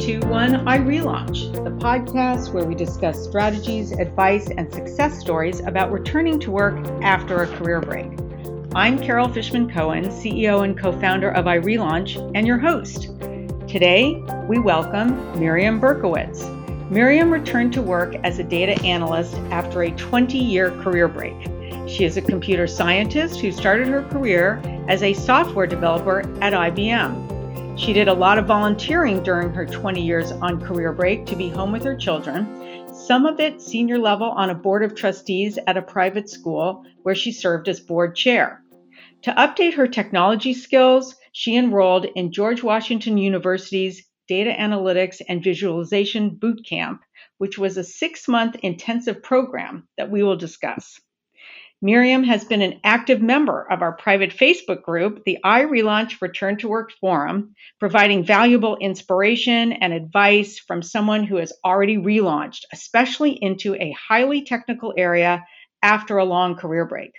321 iRelaunch, the podcast where we discuss strategies, advice, and success stories about returning to work after a career break. I'm Carol Fishman Cohen, CEO and co founder of iRelaunch, and your host. Today, we welcome Miriam Berkowitz. Miriam returned to work as a data analyst after a 20 year career break. She is a computer scientist who started her career as a software developer at IBM. She did a lot of volunteering during her 20 years on career break to be home with her children, some of it senior level on a board of trustees at a private school where she served as board chair. To update her technology skills, she enrolled in George Washington University's Data Analytics and Visualization Boot Camp, which was a six month intensive program that we will discuss. Miriam has been an active member of our private Facebook group, the iRelaunch Return to Work Forum, providing valuable inspiration and advice from someone who has already relaunched, especially into a highly technical area after a long career break.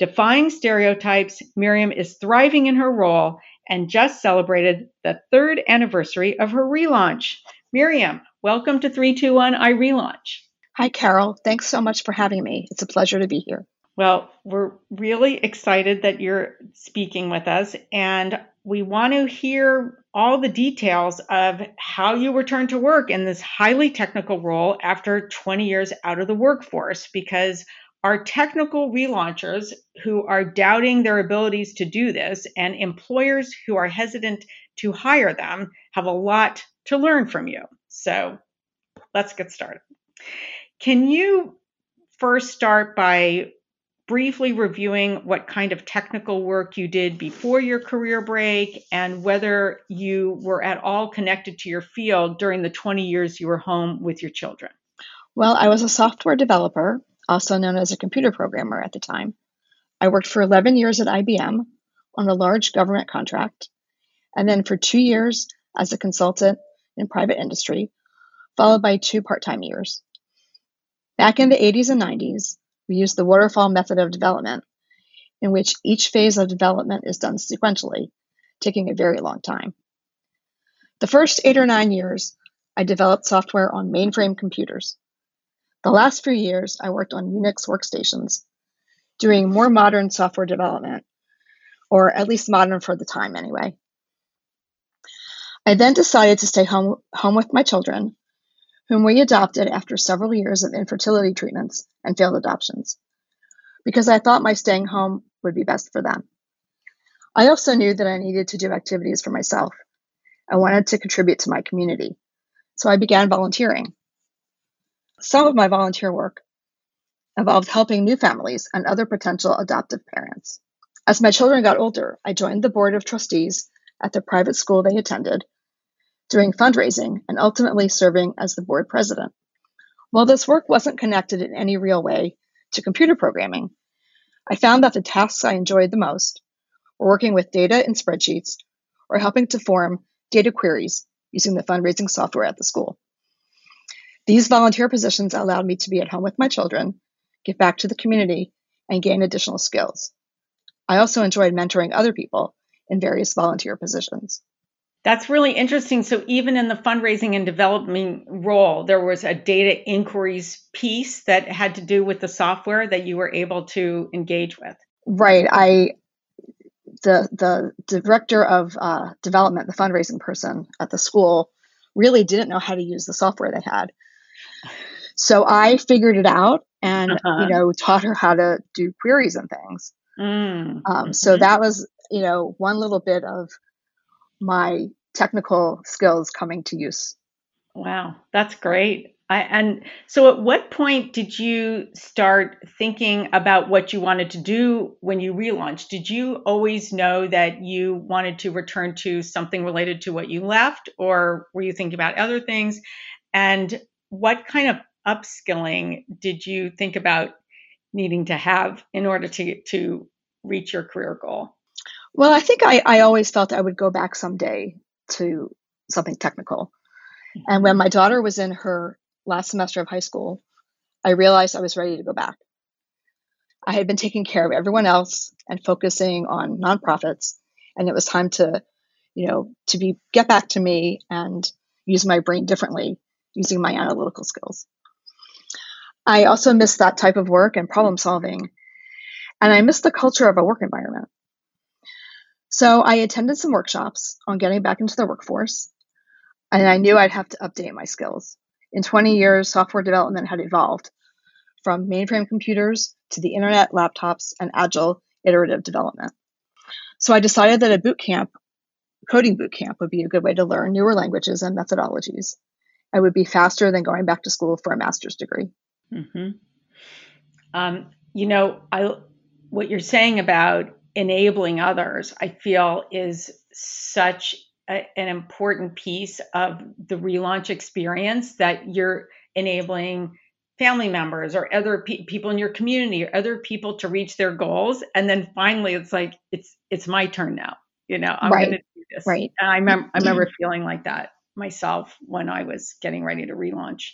Defying stereotypes, Miriam is thriving in her role and just celebrated the third anniversary of her relaunch. Miriam, welcome to 321 iRelaunch. Hi, Carol. Thanks so much for having me. It's a pleasure to be here. Well, we're really excited that you're speaking with us, and we want to hear all the details of how you returned to work in this highly technical role after 20 years out of the workforce because our technical relaunchers who are doubting their abilities to do this and employers who are hesitant to hire them have a lot to learn from you. So let's get started. Can you first start by briefly reviewing what kind of technical work you did before your career break and whether you were at all connected to your field during the 20 years you were home with your children. Well, I was a software developer, also known as a computer programmer at the time. I worked for 11 years at IBM on a large government contract, and then for two years as a consultant in private industry, followed by two part time years. Back in the 80s and 90s, we use the waterfall method of development, in which each phase of development is done sequentially, taking a very long time. The first eight or nine years, I developed software on mainframe computers. The last few years, I worked on Unix workstations, doing more modern software development, or at least modern for the time anyway. I then decided to stay home, home with my children whom we adopted after several years of infertility treatments and failed adoptions, because I thought my staying home would be best for them. I also knew that I needed to do activities for myself. I wanted to contribute to my community, so I began volunteering. Some of my volunteer work involved helping new families and other potential adoptive parents. As my children got older, I joined the board of trustees at the private school they attended doing fundraising, and ultimately serving as the board president. While this work wasn't connected in any real way to computer programming, I found that the tasks I enjoyed the most were working with data in spreadsheets or helping to form data queries using the fundraising software at the school. These volunteer positions allowed me to be at home with my children, give back to the community, and gain additional skills. I also enjoyed mentoring other people in various volunteer positions. That's really interesting. So even in the fundraising and development role, there was a data inquiries piece that had to do with the software that you were able to engage with. Right. I the the director of uh, development, the fundraising person at the school, really didn't know how to use the software they had. So I figured it out and uh-huh. you know taught her how to do queries and things. Mm. Um, so mm-hmm. that was you know one little bit of my technical skills coming to use. Wow, that's great. I, and so, at what point did you start thinking about what you wanted to do when you relaunched? Did you always know that you wanted to return to something related to what you left, or were you thinking about other things? And what kind of upskilling did you think about needing to have in order to to reach your career goal? Well, I think I, I always felt I would go back someday to something technical. And when my daughter was in her last semester of high school, I realized I was ready to go back. I had been taking care of everyone else and focusing on nonprofits, and it was time to, you know, to be get back to me and use my brain differently using my analytical skills. I also miss that type of work and problem solving, and I miss the culture of a work environment. So I attended some workshops on getting back into the workforce, and I knew I'd have to update my skills. In 20 years, software development had evolved from mainframe computers to the internet, laptops, and agile iterative development. So I decided that a boot camp, coding boot camp, would be a good way to learn newer languages and methodologies. It would be faster than going back to school for a master's degree. Mm-hmm. Um, you know, I what you're saying about enabling others, I feel is such a, an important piece of the relaunch experience that you're enabling family members or other pe- people in your community or other people to reach their goals. And then finally it's like it's it's my turn now you know i'm right. going to do this. Right. And i remember i remember feeling like that myself when i was getting ready to relaunch.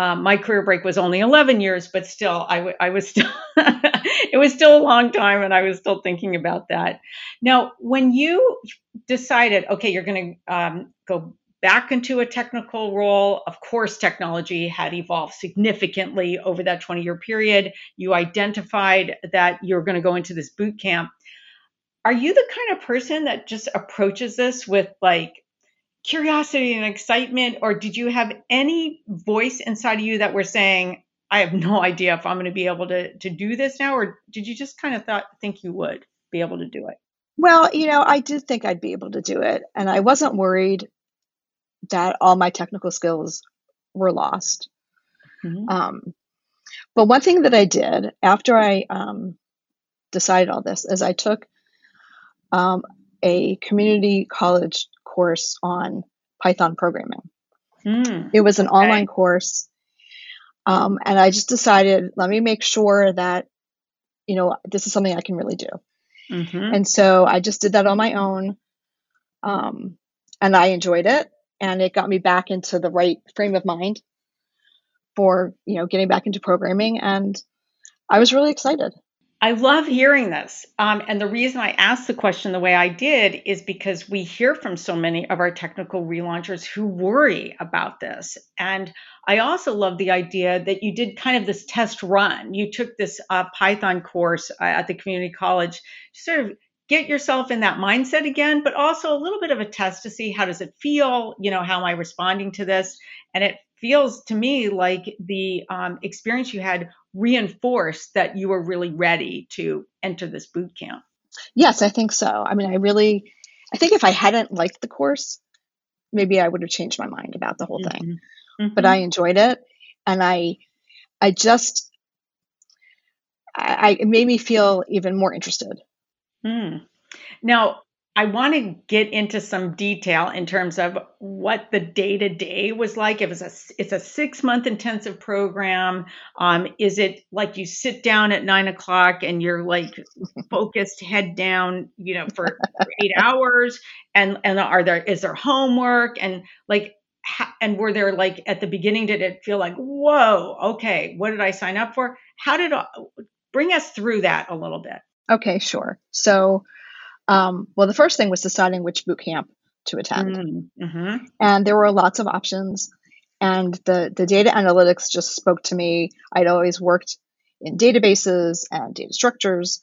Um, my career break was only 11 years but still I, w- I was still it was still a long time and i was still thinking about that now when you decided okay you're going to um, go back into a technical role. Of course, technology had evolved significantly over that 20 year period. You identified that you're going to go into this boot camp. Are you the kind of person that just approaches this with like curiosity and excitement, or did you have any voice inside of you that were saying, I have no idea if I'm going to be able to, to do this now, or did you just kind of thought think you would be able to do it? Well, you know, I did think I'd be able to do it, and I wasn't worried that all my technical skills were lost. Mm-hmm. Um, but one thing that I did after I um, decided all this is I took um, a community college course on Python programming. Mm, it was an okay. online course. Um, and I just decided, let me make sure that, you know, this is something I can really do. Mm-hmm. And so I just did that on my own. Um, and I enjoyed it and it got me back into the right frame of mind for you know getting back into programming and i was really excited i love hearing this. Um, and the reason i asked the question the way i did is because we hear from so many of our technical relaunchers who worry about this. And i also love the idea that you did kind of this test run. You took this uh, python course uh, at the community college sort of get yourself in that mindset again but also a little bit of a test to see how does it feel? You know how am i responding to this? And it feels to me like the um, experience you had reinforced that you were really ready to enter this boot camp yes i think so i mean i really i think if i hadn't liked the course maybe i would have changed my mind about the whole thing mm-hmm. Mm-hmm. but i enjoyed it and i i just I, it made me feel even more interested Hmm. Now, I want to get into some detail in terms of what the day to day was like. It was a it's a six month intensive program. Um, is it like you sit down at nine o'clock and you're like focused, head down, you know, for eight hours? And and are there is there homework and like and were there like at the beginning did it feel like whoa okay what did I sign up for? How did uh, bring us through that a little bit? Okay, sure. So, um, well, the first thing was deciding which boot camp to attend, mm, mm-hmm. and there were lots of options. And the the data analytics just spoke to me. I'd always worked in databases and data structures,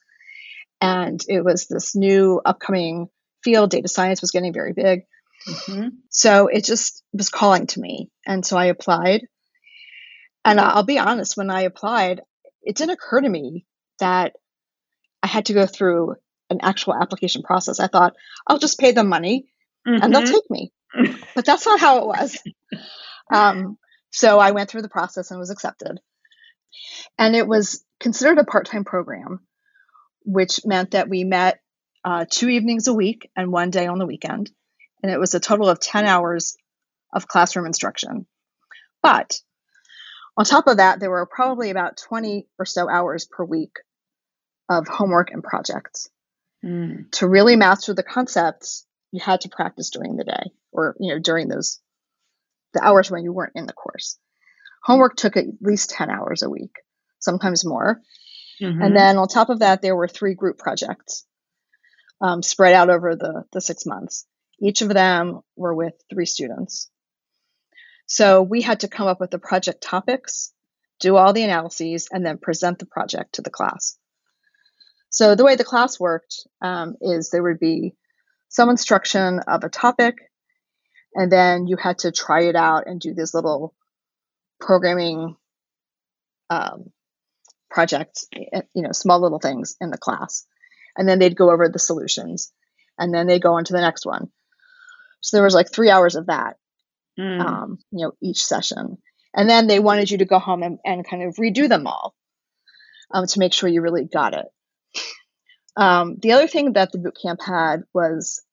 and it was this new upcoming field. Data science was getting very big, mm-hmm. so it just was calling to me, and so I applied. And I'll be honest, when I applied, it didn't occur to me that I had to go through an actual application process. I thought, I'll just pay them money mm-hmm. and they'll mm-hmm. take me. but that's not how it was. Um, so I went through the process and was accepted. And it was considered a part time program, which meant that we met uh, two evenings a week and one day on the weekend. And it was a total of 10 hours of classroom instruction. But on top of that, there were probably about 20 or so hours per week of homework and projects. Mm. To really master the concepts, you had to practice during the day or you know during those the hours when you weren't in the course. Homework took at least 10 hours a week, sometimes more. Mm-hmm. And then on top of that, there were three group projects um, spread out over the, the six months. Each of them were with three students. So we had to come up with the project topics, do all the analyses, and then present the project to the class. So the way the class worked um, is there would be some instruction of a topic, and then you had to try it out and do these little programming um, projects, eh, you know, small little things in the class. And then they'd go over the solutions and then they'd go on to the next one. So there was like three hours of that, mm. um, you know, each session. And then they wanted you to go home and, and kind of redo them all um, to make sure you really got it. Um, the other thing that the boot camp had was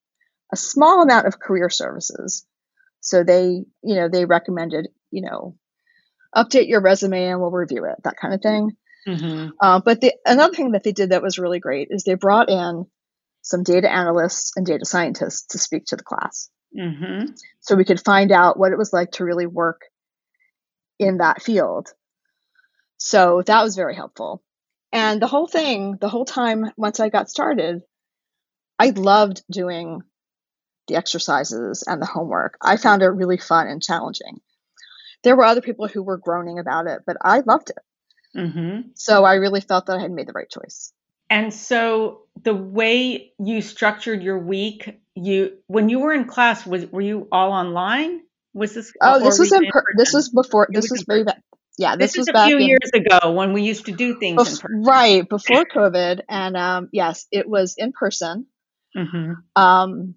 a small amount of career services. So they, you know, they recommended, you know, update your resume and we'll review it, that kind of thing. Mm-hmm. Uh, but the, another thing that they did that was really great is they brought in some data analysts and data scientists to speak to the class. Mm-hmm. So we could find out what it was like to really work in that field. So that was very helpful. And the whole thing, the whole time, once I got started, I loved doing the exercises and the homework. I found it really fun and challenging. There were other people who were groaning about it, but I loved it. Mm-hmm. So I really felt that I had made the right choice. And so the way you structured your week, you when you were in class, was were you all online? Was this? Oh, this was in per- this was before. This was, was. Yeah, this, this was a few in, years ago when we used to do things bef- right before COVID, and um, yes, it was in person. Mm-hmm. Um,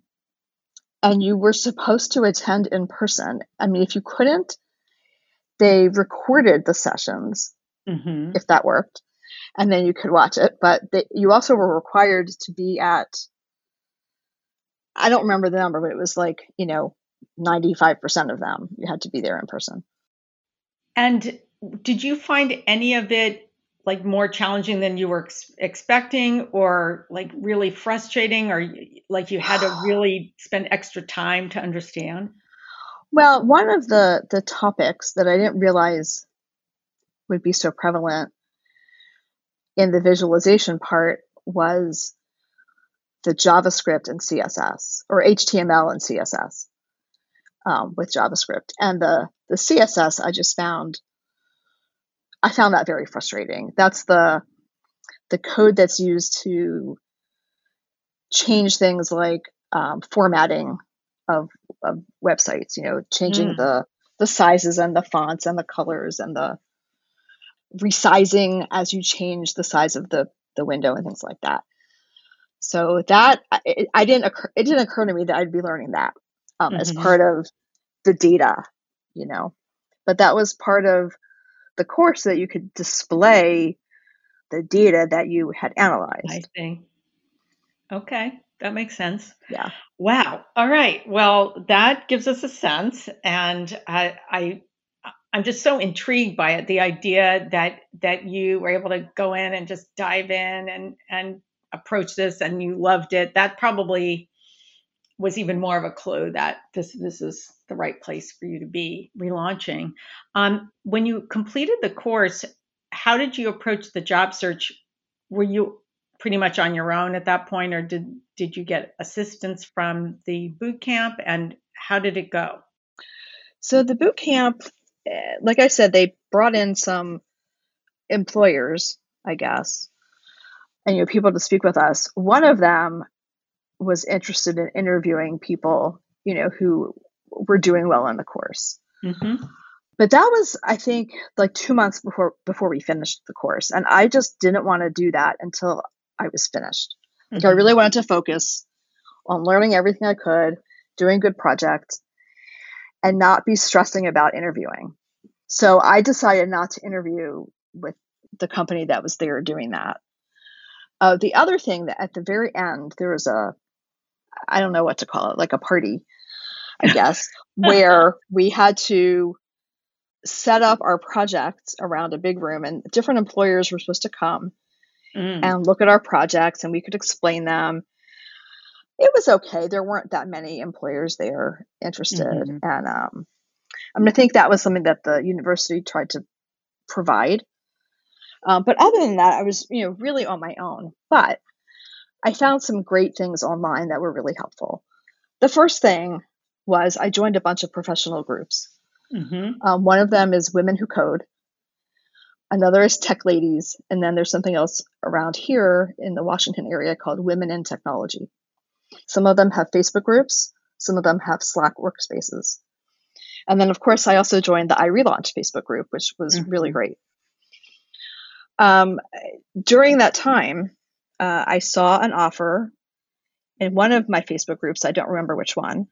and you were supposed to attend in person. I mean, if you couldn't, they recorded the sessions mm-hmm. if that worked, and then you could watch it. But they, you also were required to be at, I don't remember the number, but it was like, you know, 95% of them, you had to be there in person. And did you find any of it like more challenging than you were ex- expecting or like really frustrating or like you had to really spend extra time to understand? Well, one of the the topics that I didn't realize would be so prevalent in the visualization part was the JavaScript and CSS or HTML and CSS um, with JavaScript. And the, the CSS I just found, I found that very frustrating. That's the, the code that's used to change things like um, formatting of, of websites, you know, changing mm. the, the sizes and the fonts and the colors and the resizing as you change the size of the the window and things like that. So that it, I didn't occur, it didn't occur to me that I'd be learning that um, mm-hmm. as part of the data, you know. But that was part of the course that you could display the data that you had analyzed. I see. Okay, that makes sense. Yeah. Wow. All right. Well, that gives us a sense, and I, I I'm just so intrigued by it. The idea that that you were able to go in and just dive in and and approach this, and you loved it. That probably was even more of a clue that this this is the right place for you to be relaunching. Um, when you completed the course, how did you approach the job search? Were you pretty much on your own at that point, or did did you get assistance from the boot camp? And how did it go? So the boot camp like I said, they brought in some employers, I guess, and you know, people to speak with us. One of them was interested in interviewing people, you know, who were doing well in the course. Mm-hmm. But that was, I think, like two months before before we finished the course, and I just didn't want to do that until I was finished. Mm-hmm. Like I really wanted to focus on learning everything I could, doing good projects, and not be stressing about interviewing. So I decided not to interview with the company that was there doing that. Uh, the other thing that at the very end, there was a, I don't know what to call it, like a party, I guess, where we had to set up our projects around a big room and different employers were supposed to come mm. and look at our projects and we could explain them it was okay. There weren't that many employers there interested, mm-hmm. and um, I mean, I think that was something that the university tried to provide. Um, but other than that, I was you know really on my own. But I found some great things online that were really helpful. The first thing was I joined a bunch of professional groups. Mm-hmm. Um, one of them is Women Who Code. Another is Tech Ladies, and then there's something else around here in the Washington area called Women in Technology. Some of them have Facebook groups, some of them have Slack workspaces. And then, of course, I also joined the iRelaunch Facebook group, which was mm-hmm. really great. Um, during that time, uh, I saw an offer in one of my Facebook groups, I don't remember which one,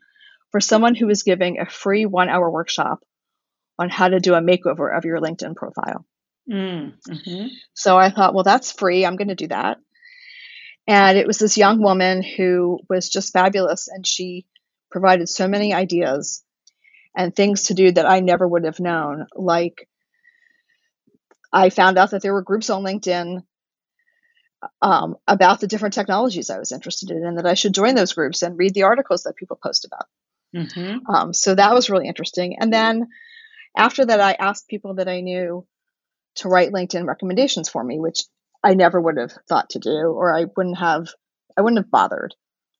for someone who was giving a free one hour workshop on how to do a makeover of your LinkedIn profile. Mm, hmm So I thought, well, that's free. I'm going to do that. And it was this young woman who was just fabulous. And she provided so many ideas and things to do that I never would have known. Like, I found out that there were groups on LinkedIn um, about the different technologies I was interested in, and that I should join those groups and read the articles that people post about. Mm-hmm. Um, so that was really interesting. And then after that, I asked people that I knew to write LinkedIn recommendations for me, which I never would have thought to do, or I wouldn't have, I wouldn't have bothered,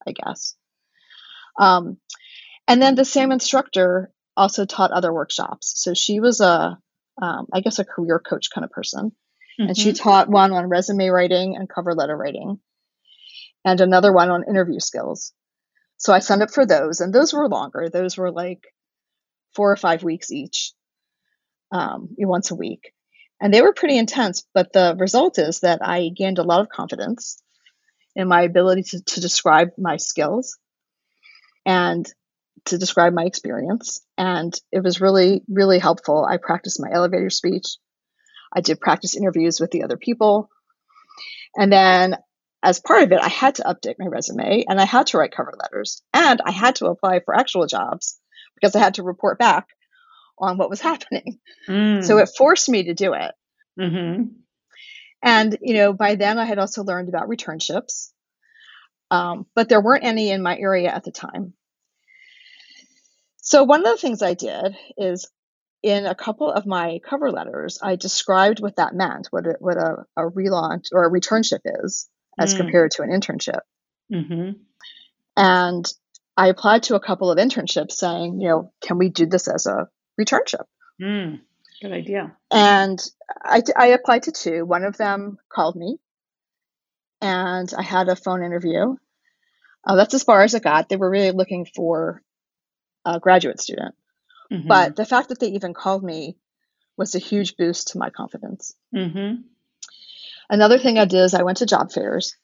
I guess. Um, and then the same instructor also taught other workshops. So she was a, um, I guess, a career coach kind of person. Mm-hmm. And she mm-hmm. taught one on resume writing and cover letter writing, and another one on interview skills. So I signed up for those, and those were longer. Those were like four or five weeks each, um, once a week. And they were pretty intense, but the result is that I gained a lot of confidence in my ability to, to describe my skills and to describe my experience. And it was really, really helpful. I practiced my elevator speech. I did practice interviews with the other people. And then as part of it, I had to update my resume and I had to write cover letters and I had to apply for actual jobs because I had to report back on what was happening. Mm. So it forced me to do it. Mm-hmm. And, you know, by then I had also learned about returnships, um, but there weren't any in my area at the time. So one of the things I did is in a couple of my cover letters, I described what that meant, what a, what a, a relaunch or a returnship is as mm. compared to an internship. Mm-hmm. And I applied to a couple of internships saying, you know, can we do this as a returnship? Mm, good idea. And I, I applied to two. One of them called me and I had a phone interview. Uh, that's as far as it got. They were really looking for a graduate student. Mm-hmm. But the fact that they even called me was a huge boost to my confidence. Mm-hmm. Another thing I did is I went to job fairs.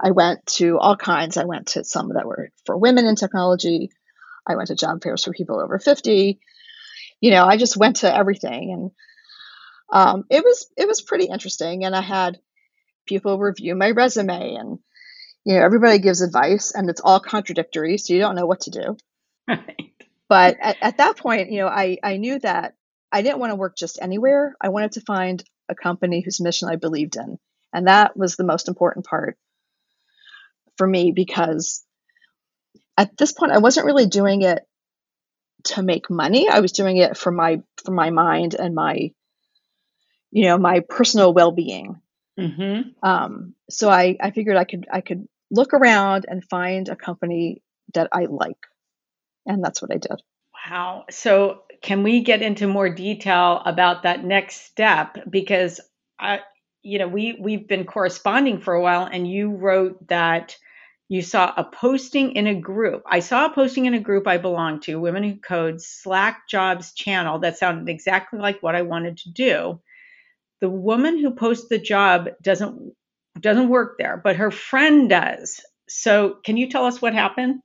I went to all kinds. I went to some that were for women in technology. I went to job fairs for people over 50. You know, I just went to everything and um, it was it was pretty interesting and I had people review my resume and you know everybody gives advice and it's all contradictory so you don't know what to do. Right. But at, at that point, you know, I, I knew that I didn't want to work just anywhere. I wanted to find a company whose mission I believed in. And that was the most important part for me because at this point I wasn't really doing it to make money. I was doing it for my for my mind and my you know my personal well being. Mm-hmm. Um, so I I figured I could I could look around and find a company that I like and that's what I did. Wow. So, can we get into more detail about that next step? Because, I, you know, we we've been corresponding for a while, and you wrote that you saw a posting in a group. I saw a posting in a group I belong to, Women Who Code Slack Jobs channel, that sounded exactly like what I wanted to do. The woman who posts the job doesn't doesn't work there, but her friend does. So, can you tell us what happened?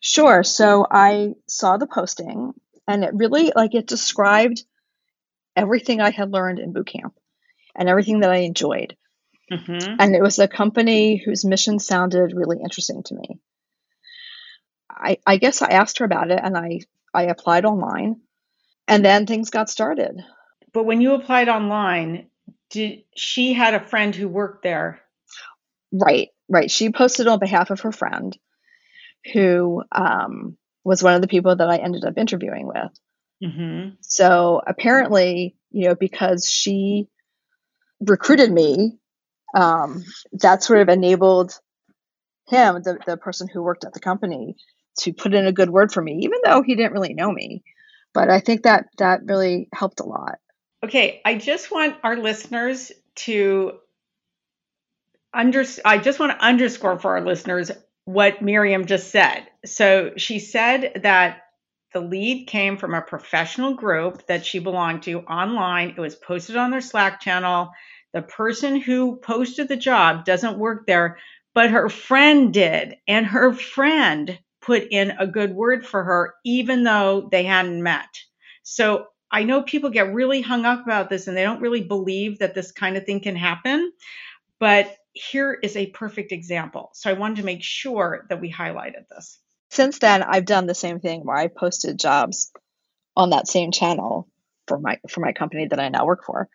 Sure. So I saw the posting and it really like it described everything I had learned in boot camp and everything that I enjoyed. Mm-hmm. And it was a company whose mission sounded really interesting to me. I, I guess I asked her about it and I, I applied online and then things got started. But when you applied online, did she had a friend who worked there? Right, right. She posted on behalf of her friend who um, was one of the people that I ended up interviewing with. Mm-hmm. So apparently, you know, because she recruited me, um, that sort of enabled him, the, the person who worked at the company, to put in a good word for me, even though he didn't really know me. But I think that that really helped a lot. Okay, I just want our listeners to under I just want to underscore for our listeners what Miriam just said. So she said that the lead came from a professional group that she belonged to online. It was posted on their Slack channel. The person who posted the job doesn't work there, but her friend did. And her friend put in a good word for her, even though they hadn't met. So I know people get really hung up about this and they don't really believe that this kind of thing can happen. But here is a perfect example. So I wanted to make sure that we highlighted this. Since then, I've done the same thing where I posted jobs on that same channel for my for my company that I now work for,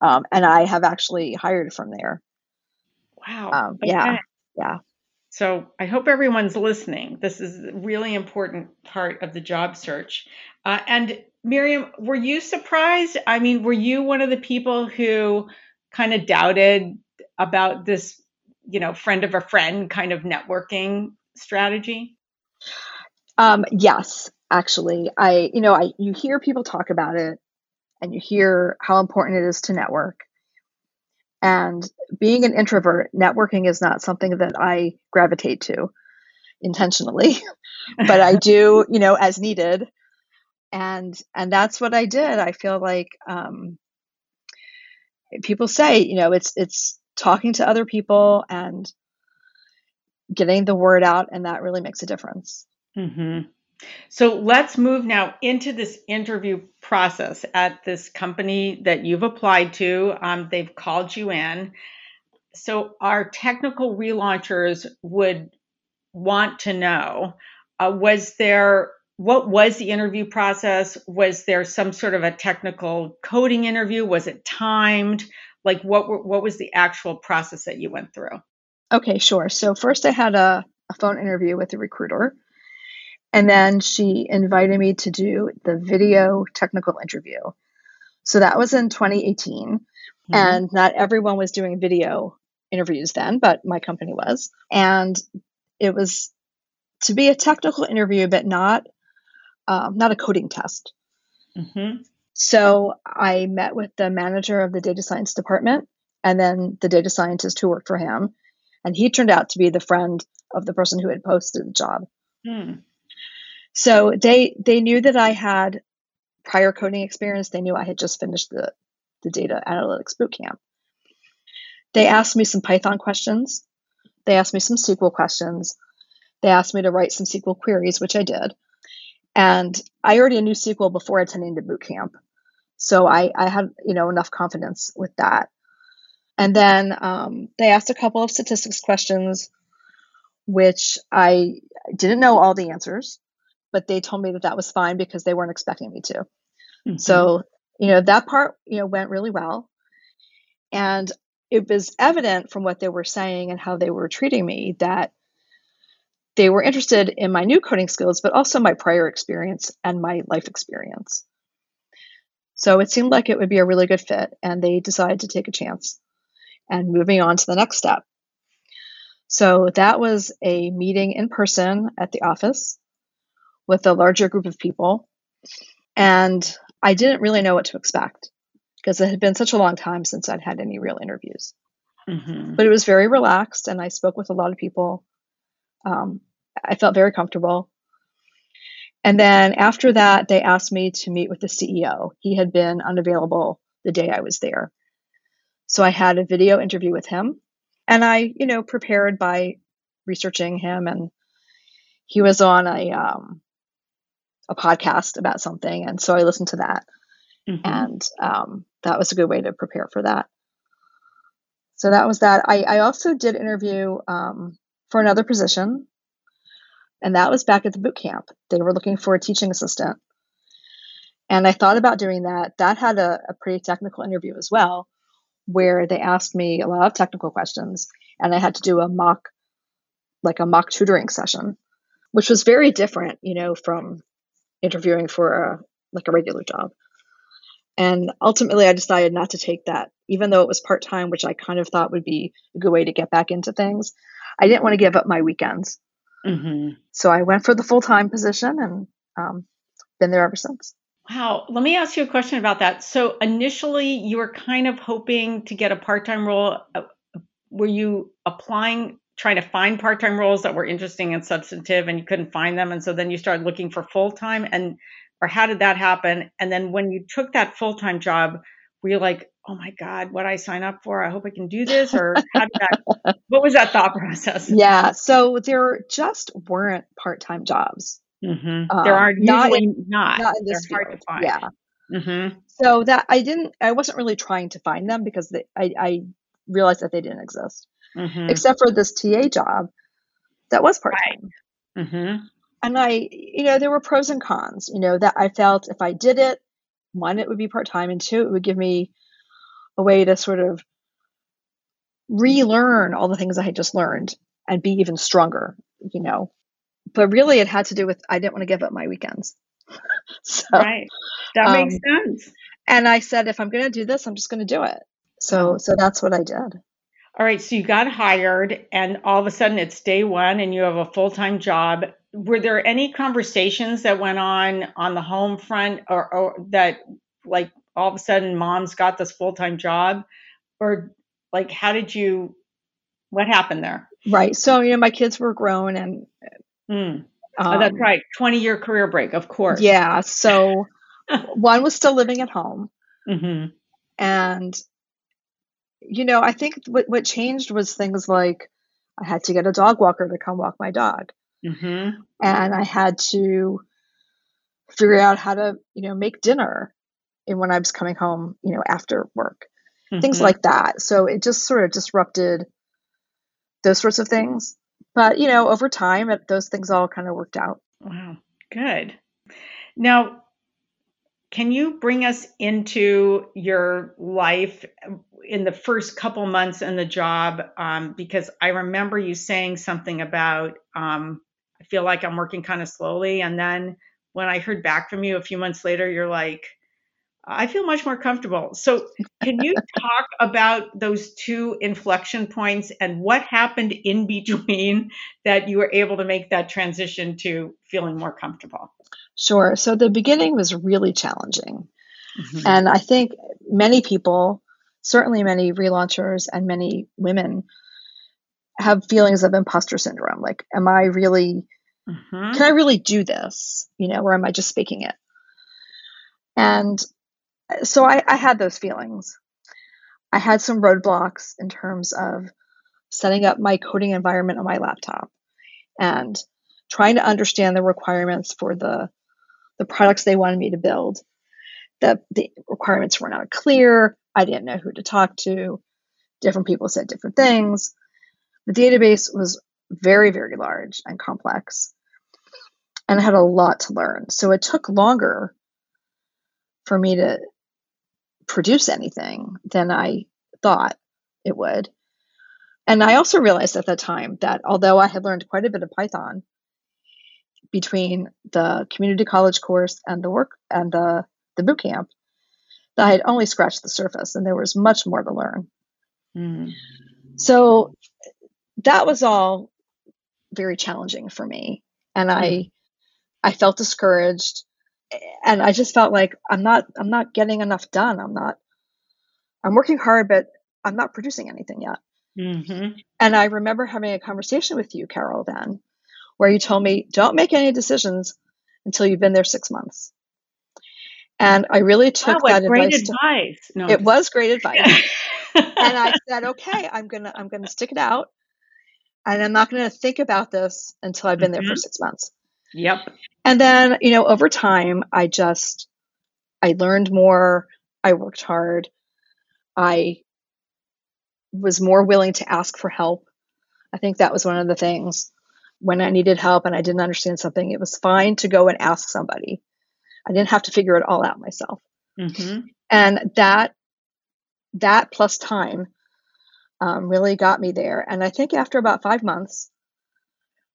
um, and I have actually hired from there. Wow. Um, okay. Yeah. Yeah. So I hope everyone's listening. This is a really important part of the job search. Uh, and Miriam, were you surprised? I mean, were you one of the people who kind of doubted about this, you know, friend of a friend kind of networking strategy? Um, yes, actually, I you know I you hear people talk about it, and you hear how important it is to network. And being an introvert, networking is not something that I gravitate to intentionally, but I do, you know, as needed. And and that's what I did. I feel like um, people say, you know, it's it's talking to other people and getting the word out, and that really makes a difference. Mm-hmm. So let's move now into this interview process at this company that you've applied to. Um, they've called you in. So our technical relaunchers would want to know uh, was there what was the interview process was there some sort of a technical coding interview was it timed like what what was the actual process that you went through okay sure so first i had a, a phone interview with a recruiter and then she invited me to do the video technical interview. So that was in 2018. Mm-hmm. And not everyone was doing video interviews then, but my company was. And it was to be a technical interview, but not um, not a coding test. Mm-hmm. So I met with the manager of the data science department and then the data scientist who worked for him. And he turned out to be the friend of the person who had posted the job. Hmm. So they they knew that I had prior coding experience. They knew I had just finished the the data analytics bootcamp. They asked me some Python questions. They asked me some SQL questions. They asked me to write some SQL queries, which I did. And I already knew SQL before attending the bootcamp. So I, I had, you know, enough confidence with that. And then um, they asked a couple of statistics questions, which I didn't know all the answers but they told me that that was fine because they weren't expecting me to. Mm-hmm. So, you know, that part, you know, went really well. And it was evident from what they were saying and how they were treating me that they were interested in my new coding skills, but also my prior experience and my life experience. So it seemed like it would be a really good fit, and they decided to take a chance and moving on to the next step. So that was a meeting in person at the office with a larger group of people. And I didn't really know what to expect because it had been such a long time since I'd had any real interviews. Mm-hmm. But it was very relaxed, and I spoke with a lot of people. Um, I felt very comfortable. And then after that, they asked me to meet with the CEO. He had been unavailable the day I was there. So I had a video interview with him. And I, you know, prepared by researching him. And he was on a um, a podcast about something, and so I listened to that, mm-hmm. and um, that was a good way to prepare for that. So that was that. I, I also did interview um, for another position, and that was back at the boot camp. They were looking for a teaching assistant, and I thought about doing that. That had a, a pretty technical interview as well, where they asked me a lot of technical questions, and I had to do a mock, like a mock tutoring session, which was very different, you know, from interviewing for a like a regular job. And ultimately, I decided not to take that, even though it was part time, which I kind of thought would be a good way to get back into things. I didn't want to give up my weekends. Mm-hmm. So I went for the full time position and um, been there ever since. Wow. Let me ask you a question about that. So initially, you were kind of hoping to get a part-time role. Uh, were you applying, trying to find part-time roles that were interesting and substantive, and you couldn't find them, and so then you started looking for full-time, and or how did that happen? And then when you took that full-time job, were you like, oh my god, what I sign up for? I hope I can do this, or how did that? what was that thought process? Yeah. So there just weren't part-time jobs. Mm-hmm. Um, there are not in, not. not in this They're field. hard to find. Yeah. Mm-hmm. So that I didn't, I wasn't really trying to find them because they, I, I realized that they didn't exist, Mm-hmm. except for this TA job that was part time. Mm-hmm. And I, you know, there were pros and cons. You know that I felt if I did it, one, it would be part time, and two, it would give me a way to sort of relearn all the things I had just learned and be even stronger. You know, but really, it had to do with I didn't want to give up my weekends. so, Right. That um, makes sense. and I said, if I'm going to do this, I'm just going to do it. So, so that's what I did. All right, so you got hired, and all of a sudden it's day one, and you have a full time job. Were there any conversations that went on on the home front, or, or that like all of a sudden mom's got this full time job, or like how did you? What happened there? Right. So, you know, my kids were grown and, Hmm. um, oh, that's right, twenty year career break, of course. Yeah. So one was still living at home. hmm And, you know, I think what, what changed was things like I had to get a dog walker to come walk my dog. Hmm And I had to figure out how to, you know, make dinner and when I was coming home, you know, after work, things Mhm. like that. So it just sort of disrupted those sorts of things. But, you know, over time, it, those things all kind of worked out. Wow, good. Now, can you bring us into your life in the first couple months in the job? Um, because I remember you saying something about, um, I feel like I'm working kind of slowly. And then when I heard back from you a few months later, you're like, I feel much more comfortable. So, can you talk about those two inflection points and what happened in between that you were able to make that transition to feeling more comfortable? Sure. So the beginning was really challenging. Mhm. And I think many people, certainly many relaunchers and many women, have feelings of imposter syndrome. Like, am I really, Mhm. can I really do this? You know, or am I just faking it? And so I, I had those feelings. I had some roadblocks in terms of setting up my coding environment on my laptop and trying to understand the requirements for the the products they wanted me to build. The the requirements were not clear. I didn't know who to talk to. Different people said different things. The database was very, very large and complex. And I had a lot to learn. So it took longer for me to produce anything than I thought it would. And I also realized at that time that although I had learned quite a bit of Python between the community college course and the work and the, the boot camp, that I had only scratched the surface and there was much more to learn. Mm. So that was all very challenging for me. And I I felt discouraged and I just felt like I'm not I'm not getting enough done. I'm not I'm working hard but I'm not producing anything yet. Mhm. And I remember having a conversation with you, Carol, then, where you told me, don't make any decisions until you've been there six months. And I really took Wow, that great advice. to- No. it was great advice. and I said, okay, I'm gonna I'm gonna stick it out. And I'm not gonna think about this until I've been there for Mhm. six months. Yep. And then, you know, over time I just I learned more, I worked hard, I was more willing to ask for help. I think that was one of the things when I needed help and I didn't understand something, it was fine to go and ask somebody. I didn't have to figure it all out myself. hmm And that that plus time um, really got me there. And I think after about five months,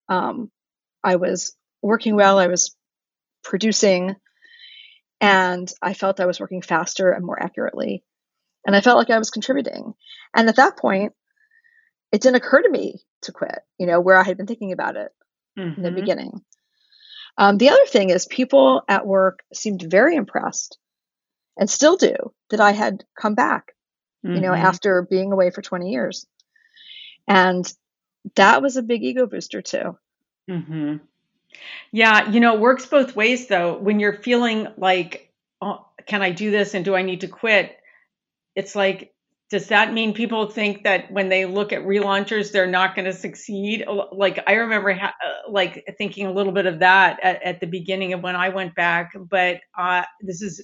um, I was working well. I was producing, and I felt I was working faster and more accurately. And I felt like I was contributing. And at that point, it didn't occur to me to quit. You know, where I had been thinking about it in the hmm beginning. Um, the other thing is, people at work seemed very impressed and still do that I had come back, mm-hmm. you know, mm-hmm. after being away for 20 years. And that was a big ego booster, too. Mm-hmm. Yeah, you know, it works both ways, though. When you're feeling like, oh, can I do this and do I need to quit? It's like does that mean people think that when they look at relaunchers they're not going to succeed like i remember ha- uh, like thinking a little bit of that at, at, the beginning of when i went back but uh, this is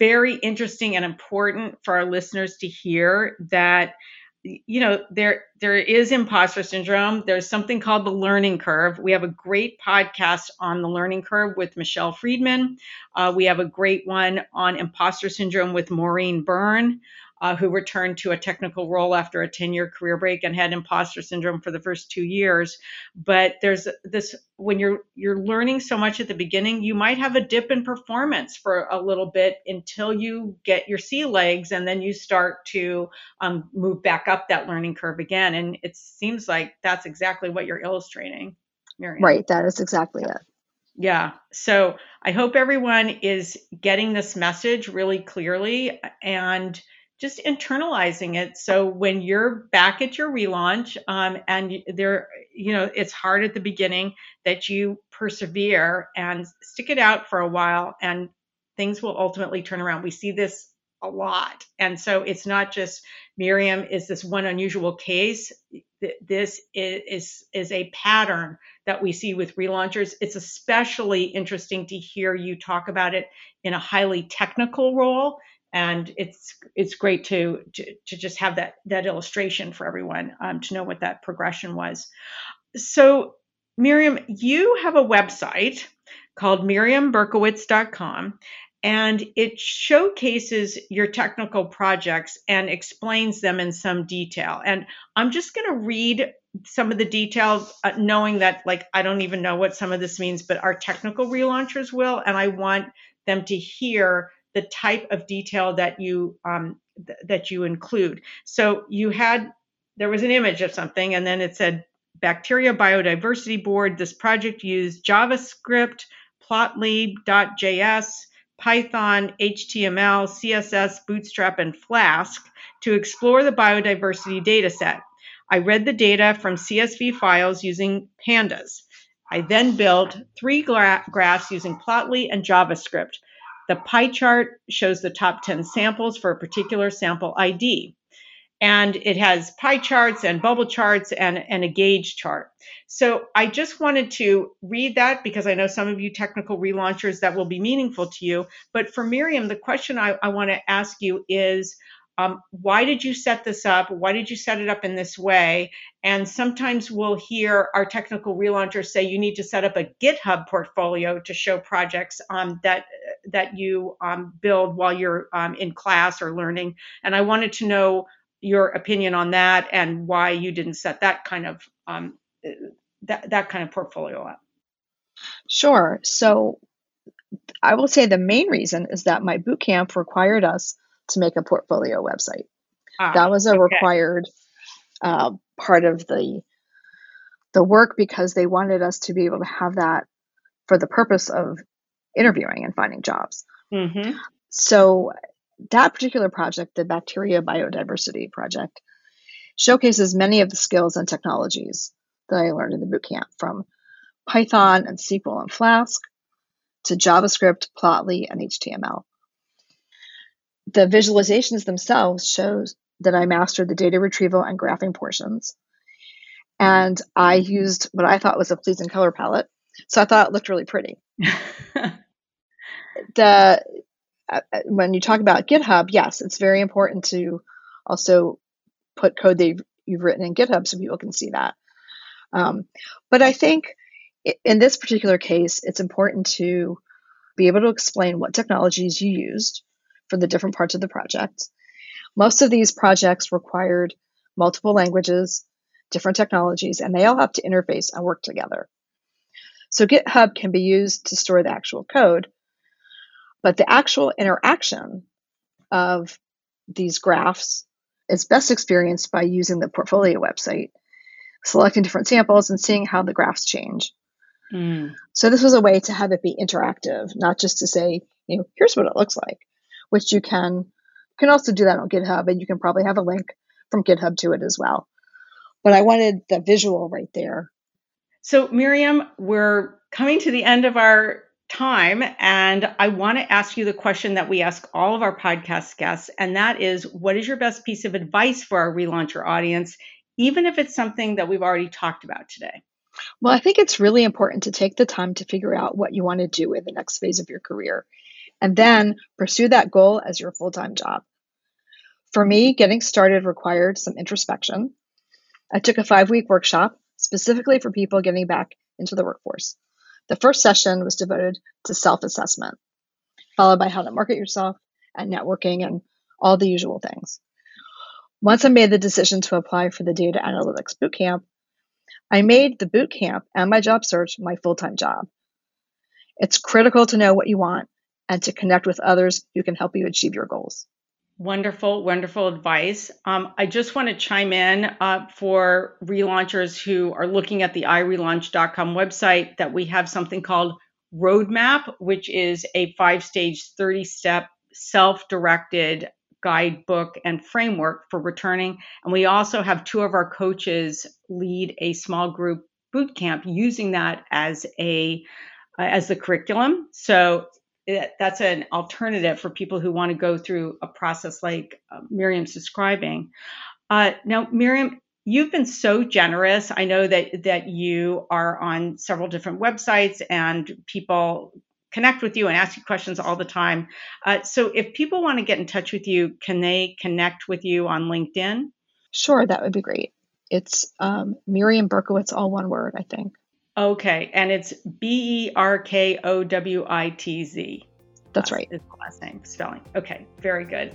very interesting and important for our listeners to hear that you know there there is imposter syndrome. There's something called the learning curve. We have a great podcast on the learning curve with michelle friedman. Uh, we have a great one on imposter syndrome with maureen byrne uh, who returned to a technical role after a 10 year career break and had imposter syndrome for the first two years. But there's this when you're you're learning so much at the beginning, you might have a dip in performance for a little bit until you get your sea legs, and then you start to um, move back up that learning curve again. And it seems like that's exactly what you're illustrating. Miriam. Right, that is exactly it. Yeah. So I hope everyone is getting this message really clearly and just internalizing it. So when you're back at your relaunch, um, and there, you know, it's hard at the beginning that you persevere and stick it out for a while, and things will ultimately turn around. We see this a lot, and so it's not just Miriam is this one unusual case. This is is a pattern that we see with relaunchers. It's especially interesting to hear you talk about it in a highly technical role and it's it's great to to, to just have that that illustration for everyone um, to know what that progression was. So, Miriam, you have a website called miriamberkowitz.com, and it showcases your technical projects and explains them in some detail. And I'm just going to read some of the details, uh, knowing that like I don't even know what some of this means, but our technical relaunchers will, and I want them to hear the type of detail that you um, th- that you include. So you had there was an image of something, and then it said Bacteria Biodiversity Board. This project used JavaScript, Plotly.js, Python, HTML, CSS, Bootstrap, and Flask to explore the biodiversity dataset. I read the data from CSV files using pandas. I then built three gra- graphs using Plotly and JavaScript. The pie chart shows the top 10 samples for a particular sample ID. And it has pie charts and bubble charts and, and a gauge chart. So I just wanted to read that because I know some of you technical relaunchers that will be meaningful to you. But for Miriam, the question I, I want to ask you is um, why did you set this up? Why did you set it up in this way? And sometimes we'll hear our technical relaunchers say you need to set up a GitHub portfolio to show projects um, that that you um, build while you're um, in class or learning. And I wanted to know your opinion on that and why you didn't set that kind of um, that that kind of portfolio up. Sure. So I will say the main reason is that my boot camp required us to make a portfolio website. Ah, that was a okay. required uh, part of the the work because they wanted us to be able to have that for the purpose of interviewing and finding jobs. Mm-hmm. So that particular project, the Bacteria Biodiversity Project, showcases many of the skills and technologies that I learned in the bootcamp, from Python and SQL and Flask to JavaScript, Plotly, and HTML the visualizations themselves shows that I mastered the data retrieval and graphing portions. And I used what I thought was a pleasing color palette. So I thought it looked really pretty. the uh, uh, when you talk about GitHub, yes, it's very important to also put code that you've, you've written in GitHub so people can see that. Um, but I think in this particular case, it's important to be able to explain what technologies you used, for the different parts of the project. Most of these projects required multiple languages, different technologies, and they all have to interface and work together. So GitHub can be used to store the actual code, but the actual interaction of these graphs is best experienced by using the portfolio website, selecting different samples and seeing how the graphs change. Mm. So this was a way to have it be interactive, not just to say, you know, here's what it looks like, which you can can also do that on GitHub, and you can probably have a link from GitHub to it as well. But I wanted the visual right there. So Miriam, we're coming to the end of our time, and I want to ask you the question that we ask all of our podcast guests, and that is, what is your best piece of advice for our relauncher audience, even if it's something that we've already talked about today? Well, I think it's really important to take the time to figure out what you want to do in the next phase of your career and then pursue that goal as your full time job. For me, getting started required some introspection. I took a five week workshop specifically for people getting back into the workforce. The first session was devoted to self assessment, followed by how to market yourself and networking and all the usual things. Once I made the decision to apply for the data analytics bootcamp, I made the bootcamp and my job search my full time job. It's critical to know what you want and to connect with others who can help you achieve your goals. Wonderful, wonderful advice. Um, I just want to chime in uh, for relaunchers who are looking at the irelaunch.com website that we have something called Roadmap, which is a five stage, 30 step self directed guidebook and framework for returning. And we also have two of our coaches lead a small group boot camp using that as a as the curriculum. So that's an alternative for people who want to go through a process like uh, Miriam's describing. Uh, now, Miriam, you've been so generous. I know that that you are on several different websites and people connect with you and ask you questions all the time. Uh, so, if people want to get in touch with you, can they connect with you on LinkedIn? Sure, that would be great. It's um, Miriam Berkowitz, all one word, I think. Okay, and it's B E R K O W I T Z. That's right. Is the last name spelling. Okay, very good.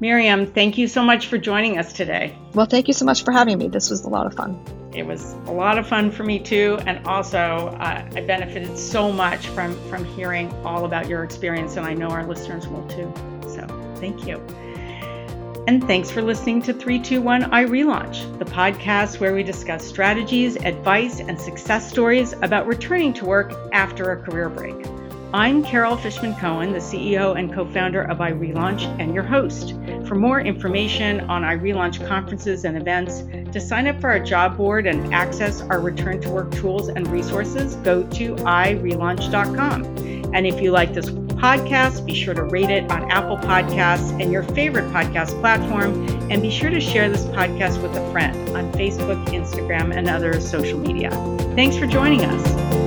Miriam, thank you so much for joining us today. Well, thank you so much for having me. This was a lot of fun. It was a lot of fun for me too, and also uh, I benefited so much from from hearing all about your experience, and I know our listeners will too. So, thank you. And thanks for listening to 321 iRelaunch, the podcast where we discuss strategies, advice, and success stories about returning to work after a career break. I'm Carol Fishman Cohen, the CEO and co founder of iRelaunch, and your host. For more information on iRelaunch conferences and events, to sign up for our job board and access our return to work tools and resources, go to irelaunch.com. And if you like this podcast, be sure to rate it on Apple Podcasts and your favorite podcast platform. And be sure to share this podcast with a friend on Facebook, Instagram, and other social media. Thanks for joining us.